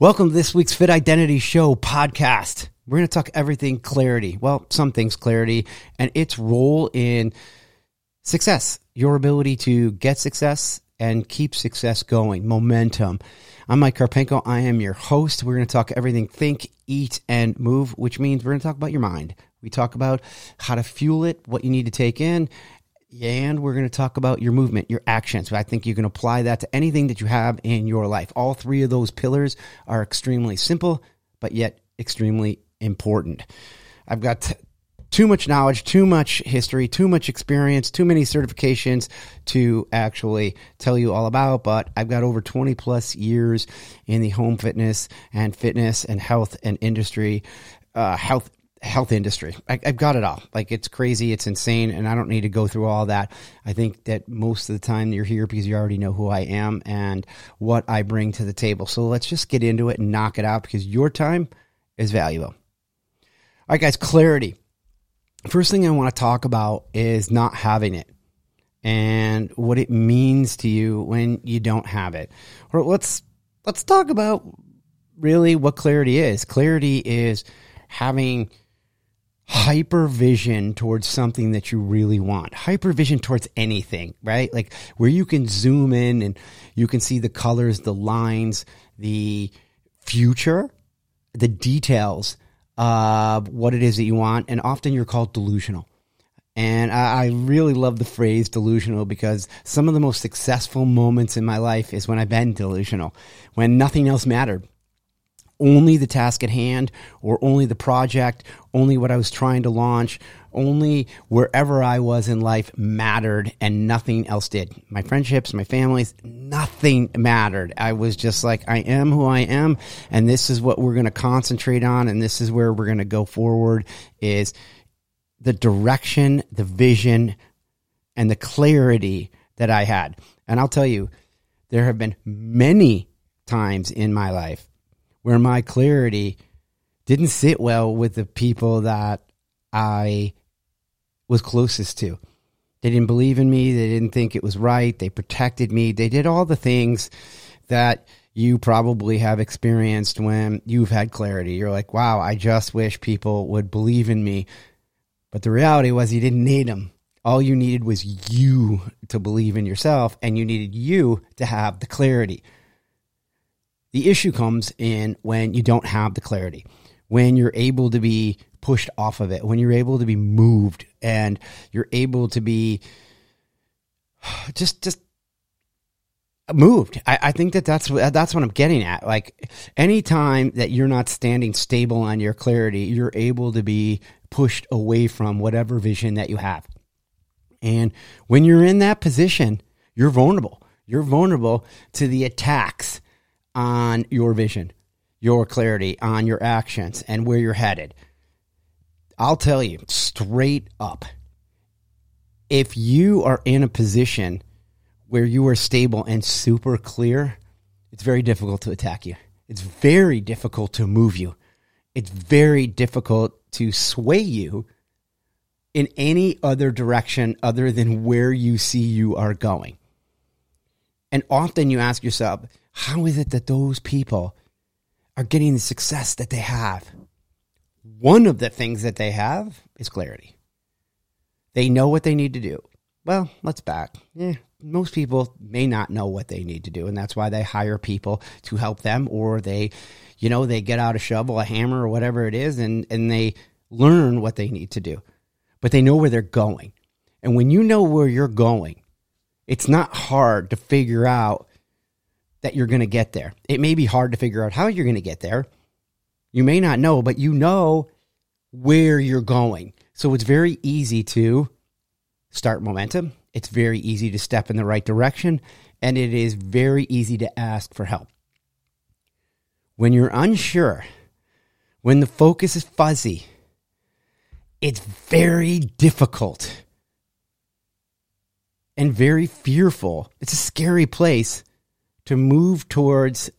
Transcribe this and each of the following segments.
Welcome to this week's Fit Identity Show podcast. We're going to talk everything clarity. Well, some things clarity and its role in success, your ability to get success and keep success going, momentum. I'm Mike Karpenko. I am your host. We're going to talk everything think, eat, and move, which means we're going to talk about your mind. We talk about how to fuel it, what you need to take in, and we're going to talk about your movement, your actions. I think you can apply that to anything that you have in your life. All three of those pillars are extremely simple, but yet extremely important. I've got too much knowledge, too much history, too much experience, too many certifications to actually tell you all about. But I've got over 20 plus years in the home fitness and fitness and health and industry, uh, health health industry. I, have got it all. Like it's crazy, it's insane, and I don't need to go through all that. I think that most of the time you're here because you already know who I am and what I bring to the table. So let's just get into it and knock it out because your time is valuable. All right, guys, clarity. First thing I want to talk about is not having it and what it means to you when you don't have it. Or let's let's talk about really what clarity is. Clarity is having hypervision towards something that you really want. Hypervision towards anything, right? Like where you can zoom in and you can see the colors, the lines, the future, the details of what it is that you want. And often you're called delusional. And I, really love the phrase delusional because some of the most successful moments in my life is when I've been delusional, when nothing else mattered only the task at hand or only the project, only what I was trying to launch, only wherever I was in life mattered and nothing else did. My friendships, my families, nothing mattered. I was just like, I am who I am and this is what we're going to concentrate on and this is where we're going to go forward is the direction, the vision and the clarity that I had. And I'll tell you, there have been many times in my life where my clarity didn't sit well with the people that I was closest to. They didn't believe in me. They didn't think it was right. They protected me. They did all the things that you probably have experienced when you've had clarity. You're like, wow, I just wish people would believe in me. But the reality was you didn't need them. All you needed was you to believe in yourself, and you needed you to have the clarity. The issue comes in when you don't have the clarity, when you're able to be pushed off of it, when you're able to be moved and you're able to be just, just moved. I, I, think that that's that's what I'm getting at. Like anytime that you're not standing stable on your clarity, you're able to be pushed away from whatever vision that you have. And when you're in that position, you're vulnerable. You're vulnerable to the attacks on your vision, your clarity, on your actions, and where you're headed. I'll tell you straight up if you are in a position where you are stable and super clear, it's very difficult to attack you. It's very difficult to move you. It's very difficult to sway you in any other direction other than where you see you are going. And often you ask yourself, how is it that those people are getting the success that they have? One of the things that they have is clarity. They know what they need to do. Well, let's back. Yeah, most people may not know what they need to do, and that's why they hire people to help them, or they, you know, they get out a shovel, a hammer, or whatever it is, and and they learn what they need to do. But they know where they're going. And when you know where you're going, it's not hard to figure out that you're going to get there. It may be hard to figure out how you're going to get there. You may not know, but you know where you're going. So it's very easy to start momentum. It's very easy to step in the right direction. And it is very easy to ask for help. When you're unsure, when the focus is fuzzy, it's very difficult and very fearful. It's a scary place to move towards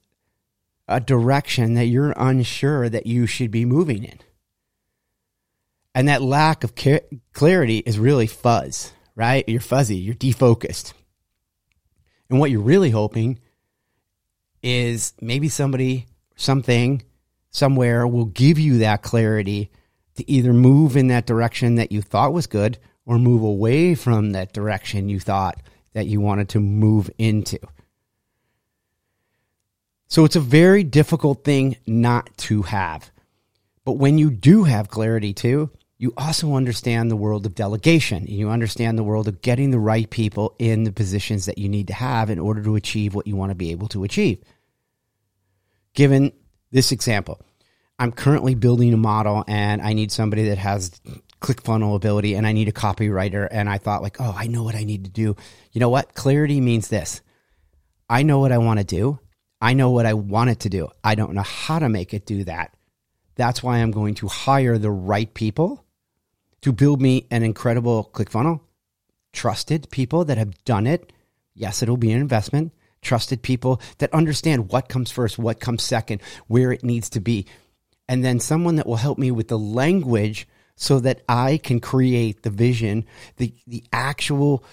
a direction that you're unsure that you should be moving in. And that lack of clarity is really fuzz, right? You're fuzzy, you're defocused. And what you're really hoping is maybe somebody, something somewhere will give you that clarity to either move in that direction that you thought was good or move away from that direction you thought that you wanted to move into. So it's a very difficult thing not to have. But when you do have clarity too, you also understand the world of delegation. and You understand the world of getting the right people in the positions that you need to have in order to achieve what you want to be able to achieve. Given this example, I'm currently building a model and I need somebody that has ClickFunnels ability and I need a copywriter. And I thought, like, oh, I know what I need to do. You know what? Clarity means this I know what I want to do. I know what I want it to do. I don't know how to make it do that. That's why I'm going to hire the right people to build me an incredible ClickFunnels, trusted people that have done it. Yes, it'll be an investment. Trusted people that understand what comes first, what comes second, where it needs to be. And then someone that will help me with the language so that I can create the vision, the, the actual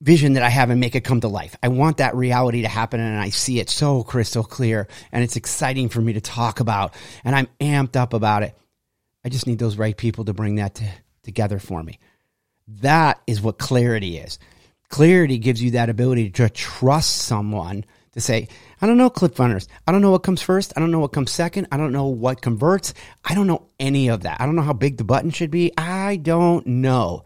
vision that I have and make it come to life. I want that reality to happen and I see it so crystal clear and it's exciting for me to talk about and I'm amped up about it. I just need those right people to bring that to, together for me. That is what clarity is. Clarity gives you that ability to trust someone to say, I don't know ClickFunnels. I don't know what comes first. I don't know what comes second. I don't know what converts. I don't know any of that. I don't know how big the button should be. I don't know.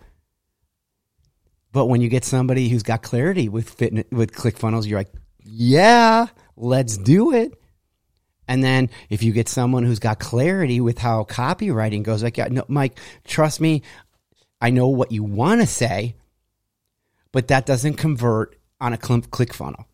But when you get somebody who's got clarity with fitness, with ClickFunnels, you're like, yeah, let's do it. And then if you get someone who's got clarity with how copywriting goes, like, yeah, no, Mike, trust me, I know what you want to say, but that doesn't convert on a ClickFunnels.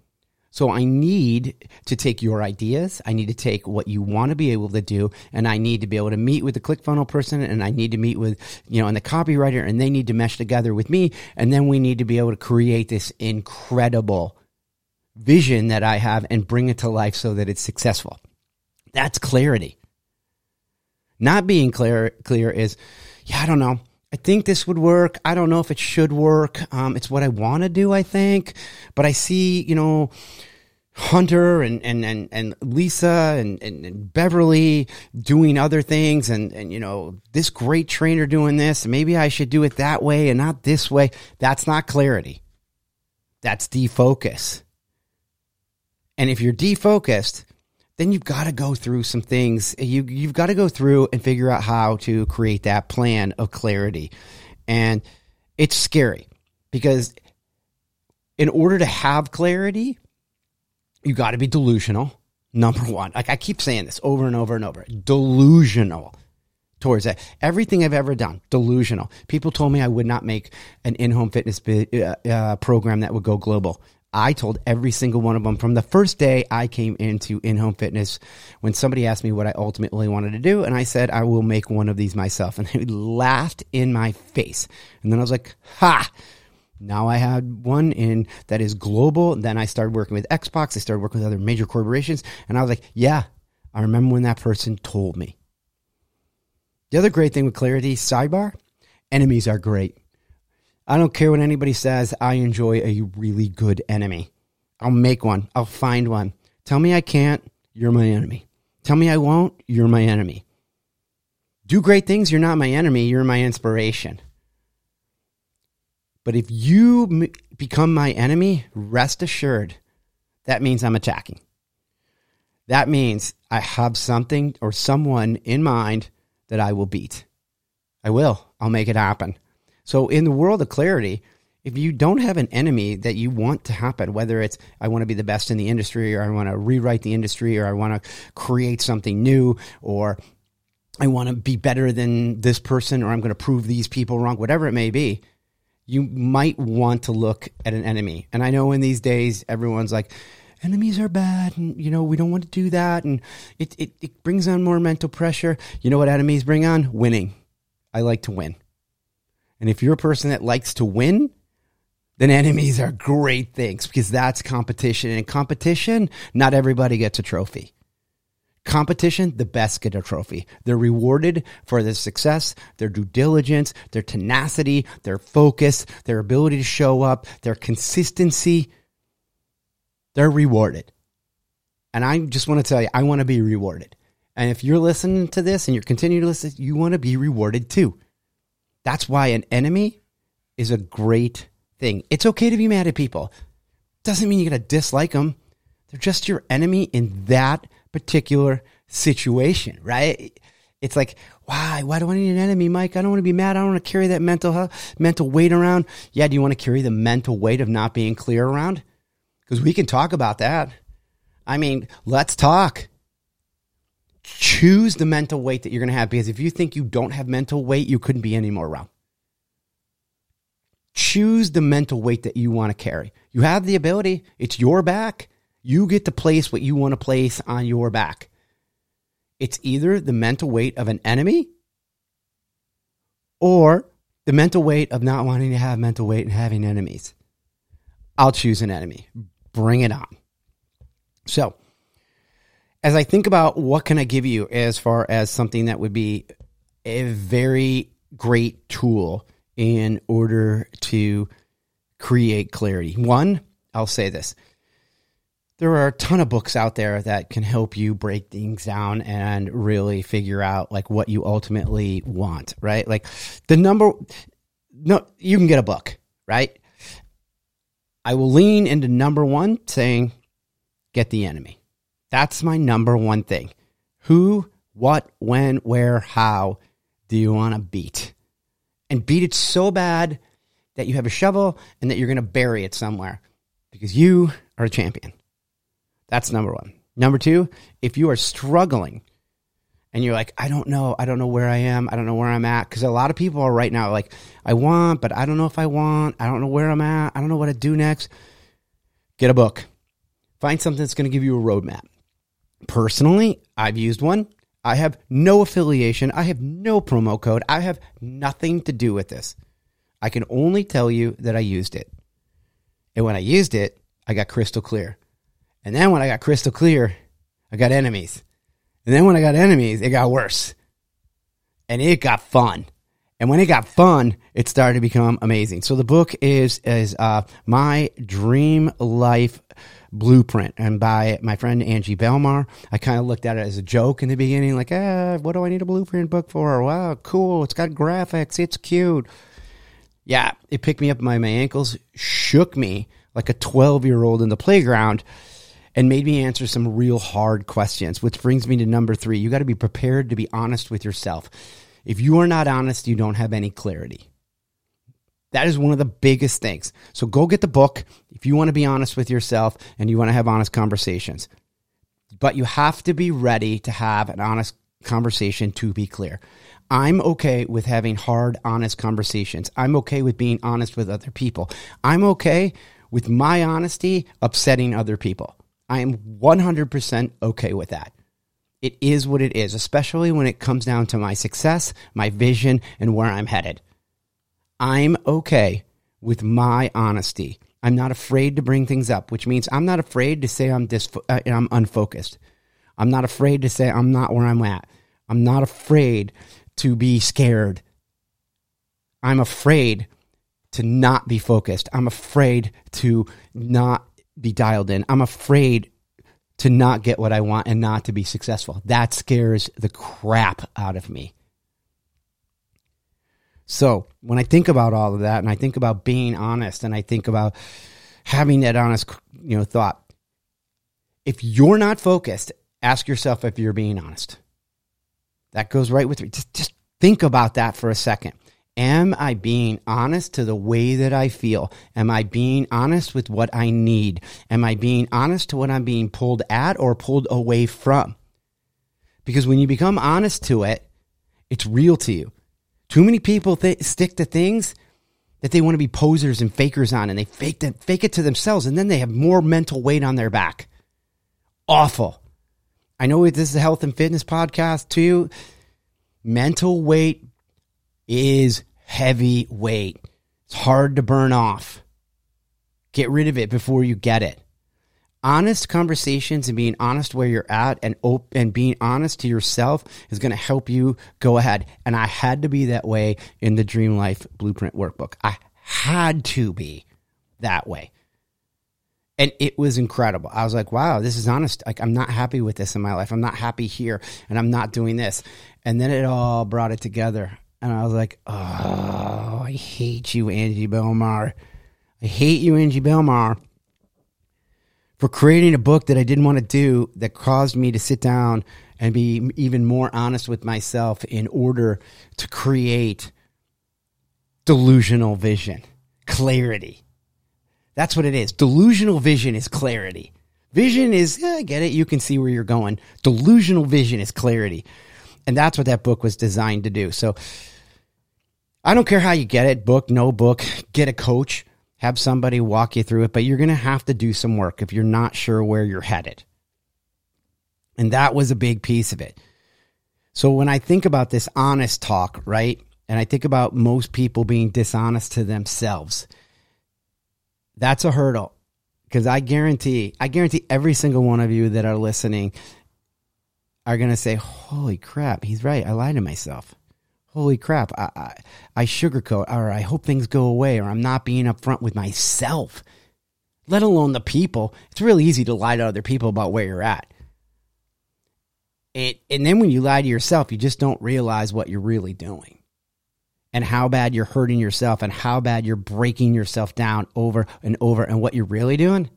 So I need to take your ideas. I need to take what you want to be able to do, and I need to be able to meet with the ClickFunnels person, and I need to meet with you know and the copywriter, and they need to mesh together with me, and then we need to be able to create this incredible vision that I have and bring it to life so that it's successful. That's clarity. Not being clear clear is, yeah, I don't know. I think this would work. I don't know if it should work. Um, it's what I want to do, I think. But I see, you know, Hunter and, and, and, and Lisa and, and, and, Beverly doing other things and, and, you know, this great trainer doing this. Maybe I should do it that way and not this way. That's not clarity. That's defocus. And if you're defocused, then you've got to go through some things. You you've got to go through and figure out how to create that plan of clarity. And it's scary because in order to have clarity, you got to be delusional. Number one, like I keep saying this over and over and over, delusional towards that. Everything I've ever done, delusional. People told me I would not make an in-home fitness uh, uh, program that would go global. I told every single one of them from the first day I came into in home fitness when somebody asked me what I ultimately wanted to do. And I said, I will make one of these myself. And they laughed in my face. And then I was like, ha! Now I had one in that is global. Then I started working with Xbox. I started working with other major corporations. And I was like, yeah, I remember when that person told me. The other great thing with clarity, sidebar, enemies are great. I don't care what anybody says. I enjoy a really good enemy. I'll make one. I'll find one. Tell me I can't. You're my enemy. Tell me I won't. You're my enemy. Do great things. You're not my enemy. You're my inspiration. But if you m- become my enemy, rest assured, that means I'm attacking. That means I have something or someone in mind that I will beat. I will. I'll make it happen. So in the world of clarity, if you don't have an enemy that you want to happen, whether it's I want to be the best in the industry or I want to rewrite the industry or I want to create something new or I want to be better than this person or I'm going to prove these people wrong, whatever it may be, you might want to look at an enemy. And I know in these days everyone's like, enemies are bad and you know we don't want to do that and it, it, it brings on more mental pressure. You know what enemies bring on? Winning. I like to win. And if you're a person that likes to win, then enemies are great things because that's competition. And competition, not everybody gets a trophy. Competition, the best get a trophy. They're rewarded for their success, their due diligence, their tenacity, their focus, their ability to show up, their consistency. They're rewarded. And I just want to tell you, I want to be rewarded. And if you're listening to this and you're continuing to listen, you want to be rewarded too. That's why an enemy is a great thing. It's okay to be mad at people. Doesn't mean you got to dislike them. They're just your enemy in that particular situation, right? It's like, why? Why do I need an enemy, Mike? I don't want to be mad. I don't want to carry that mental mental weight around. Yeah, do you want to carry the mental weight of not being clear around? Because we can talk about that. I mean, let's talk. Choose the mental weight that you're going to have because if you think you don't have mental weight, you couldn't be any more wrong. Choose the mental weight that you want to carry. You have the ability, it's your back. You get to place what you want to place on your back. It's either the mental weight of an enemy or the mental weight of not wanting to have mental weight and having enemies. I'll choose an enemy. Bring it on. So, as I think about what can I give you as far as something that would be a very great tool in order to create clarity. One, I'll say this. There are a ton of books out there that can help you break things down and really figure out like what you ultimately want, right? Like the number no you can get a book, right? I will lean into number 1 saying get the enemy. That's my number one thing. Who, what, when, where, how do you want to beat? And beat it so bad that you have a shovel and that you're going to bury it somewhere because you are a champion. That's number one. Number two, if you are struggling and you're like, I don't know, I don't know where I am, I don't know where I'm at, because a lot of people are right now like, I want, but I don't know if I want, I don't know where I'm at, I don't know what to do next. Get a book. Find something that's going to give you a roadmap. Personally, I've used one. I have no affiliation. I have no promo code. I have nothing to do with this. I can only tell you that I used it. And when I used it, I got crystal clear. And then when I got crystal clear, I got enemies. And then when I got enemies, it got worse. And it got fun. And when it got fun, it started to become amazing. So the book is is uh, my dream life blueprint and by my friend Angie Belmar. I kind of looked at it as a joke in the beginning, like, ah, what do I need a blueprint book for? Wow, cool. It's got graphics. It's cute. Yeah, it picked me up by my ankles, shook me like a 12 year old in the playground, and made me answer some real hard questions, which brings me to number three. You got to be prepared to be honest with yourself. If you are not honest, you don't have any clarity. That is one of the biggest things. So go get the book if you want to be honest with yourself and you want to have honest conversations. But you have to be ready to have an honest conversation to be clear. I'm okay with having hard, honest conversations. I'm okay with being honest with other people. I'm okay with my honesty upsetting other people. I am 100% okay with that. It is what it is, especially when it comes down to my success, my vision, and where I'm headed. I'm okay with my honesty. I'm not afraid to bring things up, which means I'm not afraid to say I'm dis- uh, I'm unfocused. I'm not afraid to say I'm not where I'm at. I'm not afraid to be scared. I'm afraid to not be focused. I'm afraid to not be dialed in. I'm afraid to not get what I want and not to be successful. That scares the crap out of me. So when I think about all of that and I think about being honest and I think about having that honest, you know, thought, if you're not focused, ask yourself if you're being honest. That goes right with me. Just, just think about that for a second. Am I being honest to the way that I feel? Am I being honest with what I need? Am I being honest to what I'm being pulled at or pulled away from? Because when you become honest to it, it's real to you. Too many people th- stick to things that they want to be posers and fakers on, and they fake it, fake it to themselves, and then they have more mental weight on their back. Awful. I know this is a health and fitness podcast too. Mental weight is heavy weight. It's hard to burn off. Get rid of it before you get it honest conversations and being honest where you're at and op- and being honest to yourself is going to help you go ahead. And I had to be that way in the Dream Life Blueprint workbook. I had to be that way. And it was incredible. I was like, wow, this is honest. Like, I'm not happy with this in my life. I'm not happy here and I'm not doing this. And then it all brought it together. And I was like, oh, I hate you, Angie Belmar. I hate you, Angie Belmar, for creating a book that I didn't want to do that caused me to sit down and be even more honest with myself in order to create delusional vision, clarity. That's what it is. Delusional vision is clarity. Vision is, yeah, I get it. You can see where you're going. Delusional vision is clarity. And that's what that book was designed to do. So I don't care how you get it book, no book, get a coach, have somebody walk you through it, but you're going to have to do some work if you're not sure where you're headed. And that was a big piece of it. So when I think about this honest talk, right? And I think about most people being dishonest to themselves that's a hurdle because I guarantee, I guarantee every single one of you that are listening are going to say, "Holy crap, he's right. I lied to myself. Holy crap, I, I, I sugarcoat, or I hope things go away, or I'm not being upfront with myself." Let alone the people. It's really easy to lie to other people about where you're at. It, and then when you lie to yourself, you just don't realize what you're really doing and how bad you're hurting yourself and how bad you're breaking yourself down over and over. And what you're really doing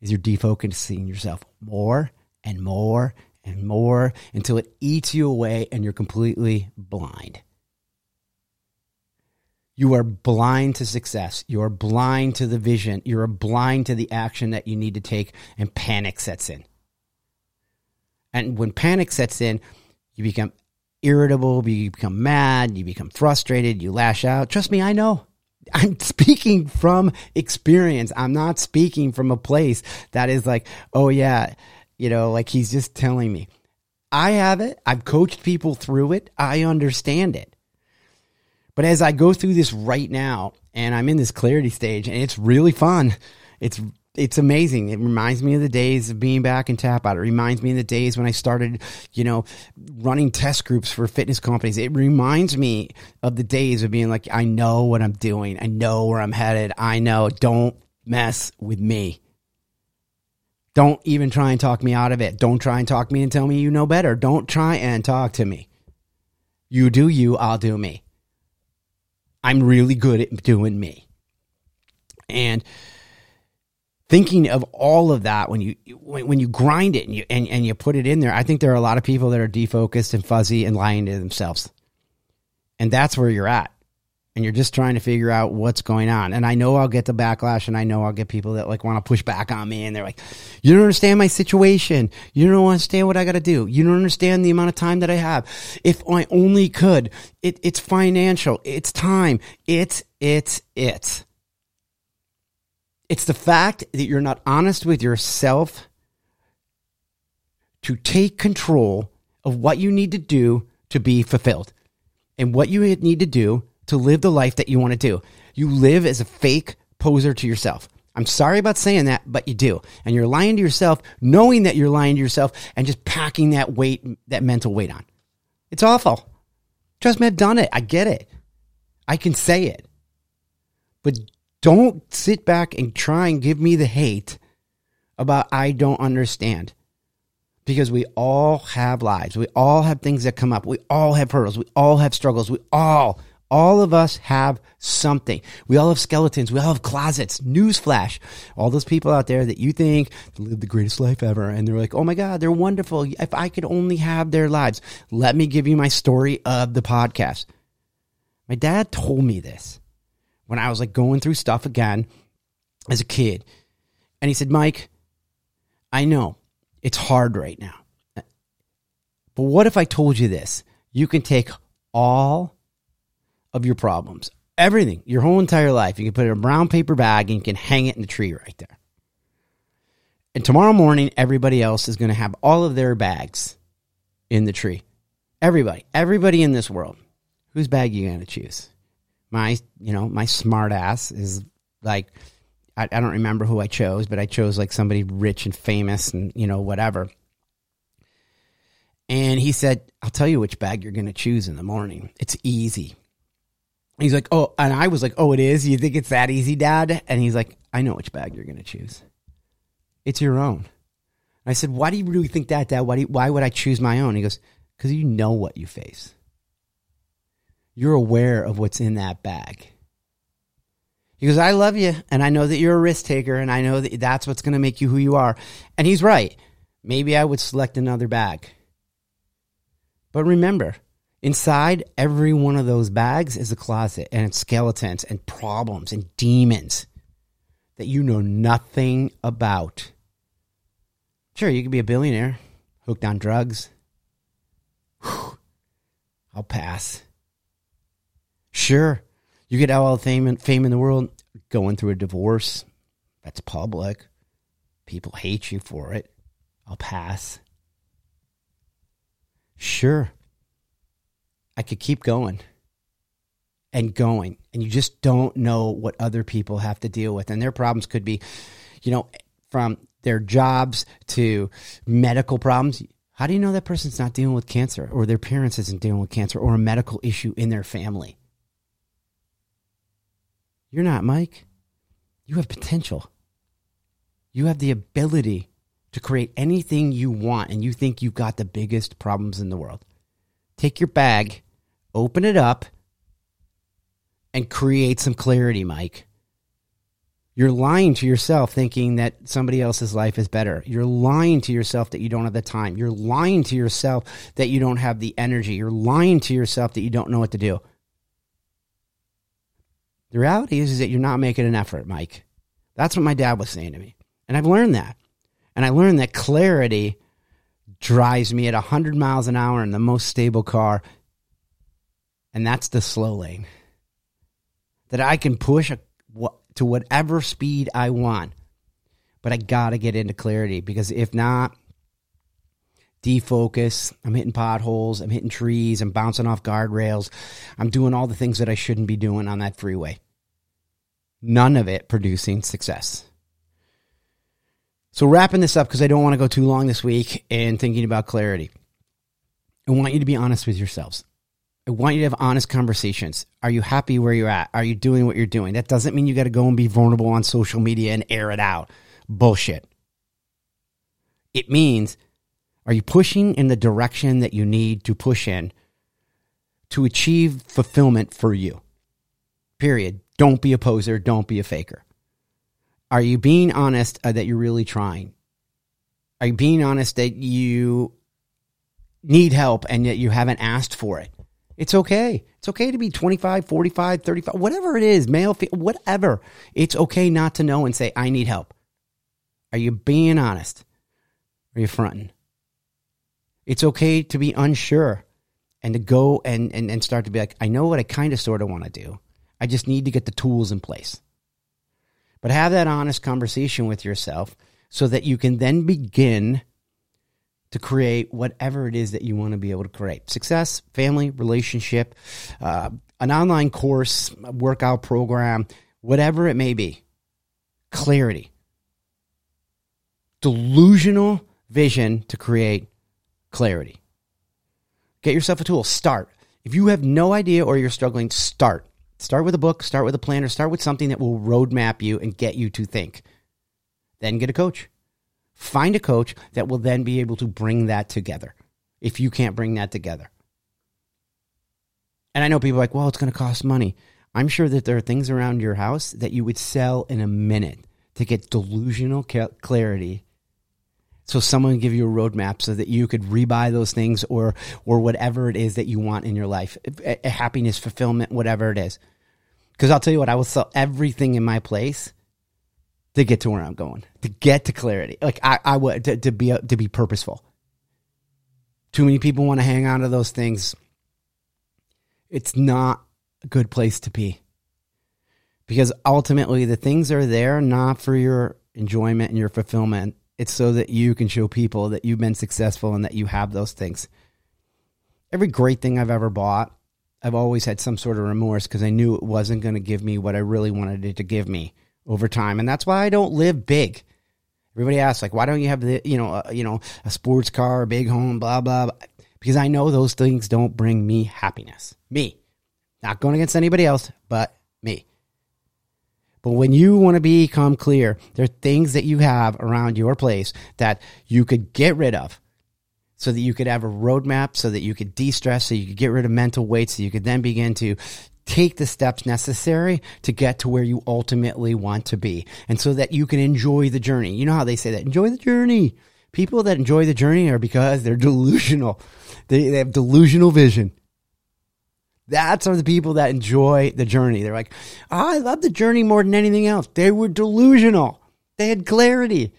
is you're defocusing yourself more and more and more until it eats you away and you're completely blind. You are blind to success. You are blind to the vision. You're blind to the action that you need to take, and panic sets in. And when panic sets in, you become irritable, you become mad, you become frustrated, you lash out. Trust me, I know. I'm speaking from experience. I'm not speaking from a place that is like, oh, yeah, you know, like he's just telling me. I have it. I've coached people through it. I understand it. But as I go through this right now and I'm in this clarity stage and it's really fun, it's it's amazing. It reminds me of the days of being back in Tap Out. It reminds me of the days when I started, you know, running test groups for fitness companies. It reminds me of the days of being like, I know what I'm doing. I know where I'm headed. I know. Don't mess with me. Don't even try and talk me out of it. Don't try and talk me and tell me you know better. Don't try and talk to me. You do you, I'll do me. I'm really good at doing me. And thinking of all of that when you when, you grind it and you and, and you put it in there, I think there are a lot of people that are defocused and fuzzy and lying to themselves. And that's where you're at. And you're just trying to figure out what's going on. And I know I'll get the backlash and I know I'll get people that like want to push back on me and they're like, you don't understand my situation. You don't understand what I got to do. You don't understand the amount of time that I have. If I only could, it, it's financial. It's time. It's, it's, it's. It's the fact that you're not honest with yourself to take control of what you need to do to be fulfilled and what you need to do to live the life that you want to do. You live as a fake poser to yourself. I'm sorry about saying that, but you do. And you're lying to yourself, knowing that you're lying to yourself and just packing that weight, that mental weight on. It's awful. Trust me, I've done it. I get it. I can say it. But don't sit back and try and give me the hate about I don't understand. Because we all have lives. We all have things that come up. We all have hurdles. We all have struggles. We all, all of us have something. We all have skeletons. We all have closets. Newsflash. All those people out there that you think live the greatest life ever and they're like, oh my God, they're wonderful. If I could only have their lives. Let me give you my story of the podcast. My dad told me this when I was like going through stuff again as a kid. And he said, Mike, I know it's hard right now. But what if I told you this? You can take all of your problems, everything, your whole entire life, you can put it in a brown paper bag and you can hang it in the tree right there. And tomorrow morning, everybody else is going to have all of their bags in the tree. Everybody, everybody in this world. Whose bag you going to choose? my you know my smart ass is like I, I don't remember who I chose, but I chose like somebody rich and famous and you know whatever. And he said, "I'll tell you which bag you're going to choose in the morning. It's easy." He's like, "Oh," and I was like, "Oh, it is. You think it's that easy, Dad?" And he's like, "I know which bag you're going to choose. It's your own. I said, Why do you really think that, Dad? Why, do you, why would I choose my own? He goes, Because you know what you face. You're aware of what's in that bag. He goes, I love you, and I know that you're a risk taker, and I know that that's what's going to make you who you are. And he's right. Maybe I would select another bag. But remember, inside every one of those bags is a closet, and it's skeletons and problems and demons that you know nothing about. Sure, you could be a billionaire, hooked on drugs. Whew, I'll pass. Sure, you get all the fame fame in the world going through a divorce. That's public. People hate you for it. I'll pass. Sure. I could keep going and going. And you just don't know what other people have to deal with. And their problems could be, you know, from their jobs to medical problems. How do you know that person's not dealing with cancer or their parents isn't dealing with cancer or a medical issue in their family? You're not, Mike. You have potential. You have the ability to create anything you want, and you think you've got the biggest problems in the world. Take your bag, open it up, and create some clarity, Mike. You're lying to yourself thinking that somebody else's life is better. You're lying to yourself that you don't have the time. You're lying to yourself that you don't have the energy. You're lying to yourself that you don't know what to do. The reality is, is that you're not making an effort, Mike. That's what my dad was saying to me. And I've learned that. And I learned that clarity drives me at 100 miles an hour in the most stable car. And that's the slow lane. That I can push a, to whatever speed I want. But I got to get into clarity because if not, defocus. I'm hitting potholes. I'm hitting trees. I'm bouncing off guardrails. I'm doing all the things that I shouldn't be doing on that freeway none of it producing success. So, wrapping this up because I don't want to go too long this week and thinking about clarity. I want you to be honest with yourselves. I want you to have honest conversations. Are you happy where you're at? Are you doing what you're doing? That doesn't mean you got to go and be vulnerable on social media and air it out. Bullshit. It means, are you pushing in the direction that you need to push in to achieve fulfillment for you? Period. Don't be a poser. Don't be a faker. Are you being honest uh, that you're really trying? Are you being honest that you need help and yet you haven't asked for it? It's okay. It's okay to be 25, 45, 35, whatever it is, male, whatever. It's okay not to know and say, I need help. Are you being honest? Are you fronting? It's okay to be unsure and to go and, and, and start to be like, I know what I kind of sort of want to do. I just need to get the tools in place. But have that honest conversation with yourself so that you can then begin to create whatever it is that you want to be able to create success, family, relationship, uh, an online course, workout program, whatever it may be. Clarity. Delusional vision to create clarity. Get yourself a tool. Start. If you have no idea or you're struggling, start. Start with a book, start with a plan, or start with something that will roadmap you and get you to think. Then get a coach. Find a coach that will then be able to bring that together if you can't bring that together. And I know people like, well, it's going to cost money. I'm sure that there are things around your house that you would sell in a minute to get delusional clarity. So someone give you a roadmap so that you could rebuy those things or or whatever it is that you want in your life, happiness, fulfillment, whatever it is. Because I'll tell you what, I will sell everything in my place to get to where I'm going, to get to clarity. Like I, I would to, to be to be purposeful. Too many people want to hang on to those things. It's not a good place to be. Because ultimately the things are there not for your enjoyment and your fulfillment. It's so that you can show people that you've been successful and that you have those things. Every great thing I've ever bought I've always had some sort of remorse because I knew it wasn't going to give me what I really wanted it to give me over time, and that's why I don't live big. Everybody asks, like, why don't you have the, you know, uh, you know, a sports car, a big home, blah, blah blah? Because I know those things don't bring me happiness. Me, not going against anybody else, but me. But when you want to become clear, there are things that you have around your place that you could get rid of so that you could have a roadmap, so that you could de stress, so you could get rid of mental weight, so you could then begin to take the steps necessary to get to where you ultimately want to be. And so that you can enjoy the journey. You know how they say that enjoy the journey. People that enjoy the journey are because they're delusional. They, they have delusional vision. That's are the people that enjoy the journey. They're like, oh, I love the journey more than anything else. They were delusional. They had clarity.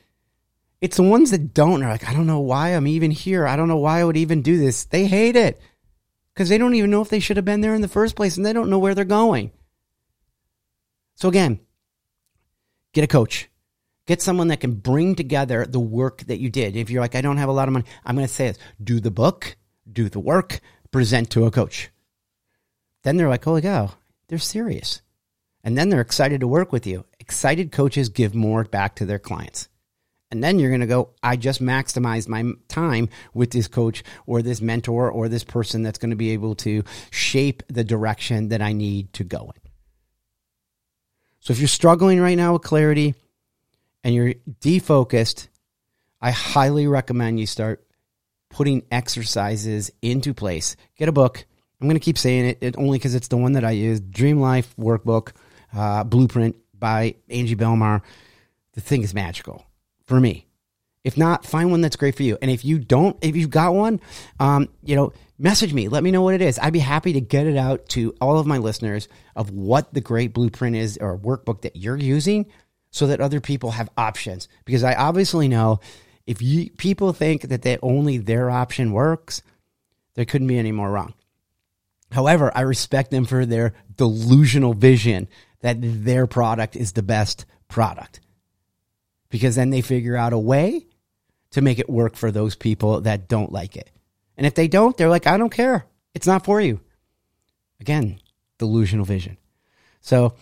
It's the ones that don't are like, I don't know why I'm even here. I don't know why I would even do this. They hate it because they don't even know if they should have been there in the first place and they don't know where they're going. So, again, get a coach. Get someone that can bring together the work that you did. If you're like, I don't have a lot of money, I'm going to say this do the book, do the work, present to a coach. Then they're like, holy cow, they're serious. And then they're excited to work with you. Excited coaches give more back to their clients. And then you're going to go, I just maximized my time with this coach or this mentor or this person that's going to be able to shape the direction that I need to go in. So if you're struggling right now with clarity and you're defocused, I highly recommend you start putting exercises into place. Get a book, I'm going to keep saying it, it only because it's the one that I use. Dream Life Workbook uh, Blueprint by Angie Belmar. The thing is magical for me. If not, find one that's great for you. And if you don't, if you've got one, um, you know, message me. Let me know what it is. I'd be happy to get it out to all of my listeners of what the great blueprint is or workbook that you're using so that other people have options. Because I obviously know if you people think that they, only their option works, there couldn't be any more wrong. However, I respect them for their delusional vision that their product is the best product because then they figure out a way to make it work for those people that don't like it. And if they don't, they're like, I don't care. It's not for you. Again, delusional vision. So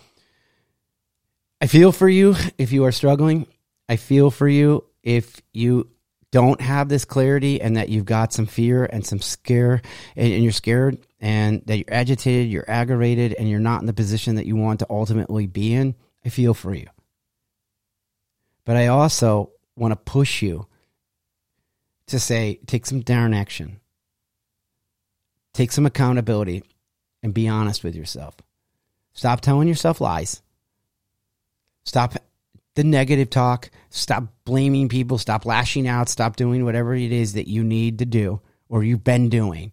I feel for you if you are struggling. I feel for you if you don't have this clarity and that you've got some fear and some scare and, you're scared and that you're agitated, you're aggravated, and you're not in the position that you want to ultimately be in, I feel for you. But I also want to push you to say, take some darn action, take some accountability, and be honest with yourself. Stop telling yourself lies. Stop the negative talk. Stop blaming people. Stop lashing out. Stop doing whatever it is that you need to do or you've been doing.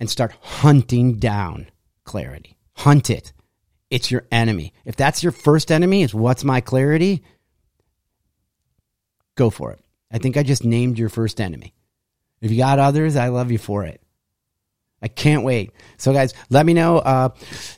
And start hunting down clarity. Hunt it. It's your enemy. If that's your first enemy, is what's my clarity? Go for it. I think I just named your first enemy. If you got others, I love you for it. I can't wait. So, guys, let me know. Uh,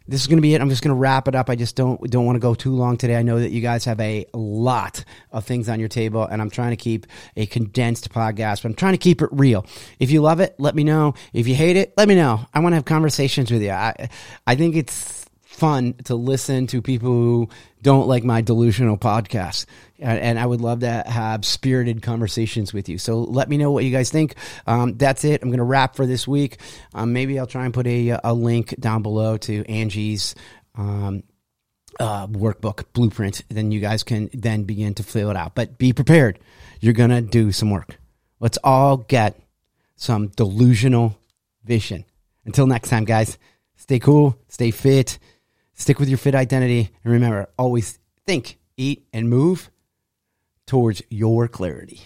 this is going to be it. I'm just going to wrap it up. I just don't don't want to go too long today. I know that you guys have a lot of things on your table, and I'm trying to keep a condensed podcast. But I'm trying to keep it real. If you love it, let me know. If you hate it, let me know. I want to have conversations with you. I I think it's fun to listen to people who don't like my delusional podcast. And, I would love to have spirited conversations with you. So let me know what you guys think. Um, that's it. I'm going to wrap for this week. Um, maybe I'll try and put a, a link down below to Angie's. Um, uh, workbook blueprint, then you guys can then begin to fill it out. But be prepared. You're going to do some work. Let's all get some delusional vision. Until next time, guys, stay cool, stay fit, Stick with your fit identity. And remember, always think, eat, and move towards your clarity.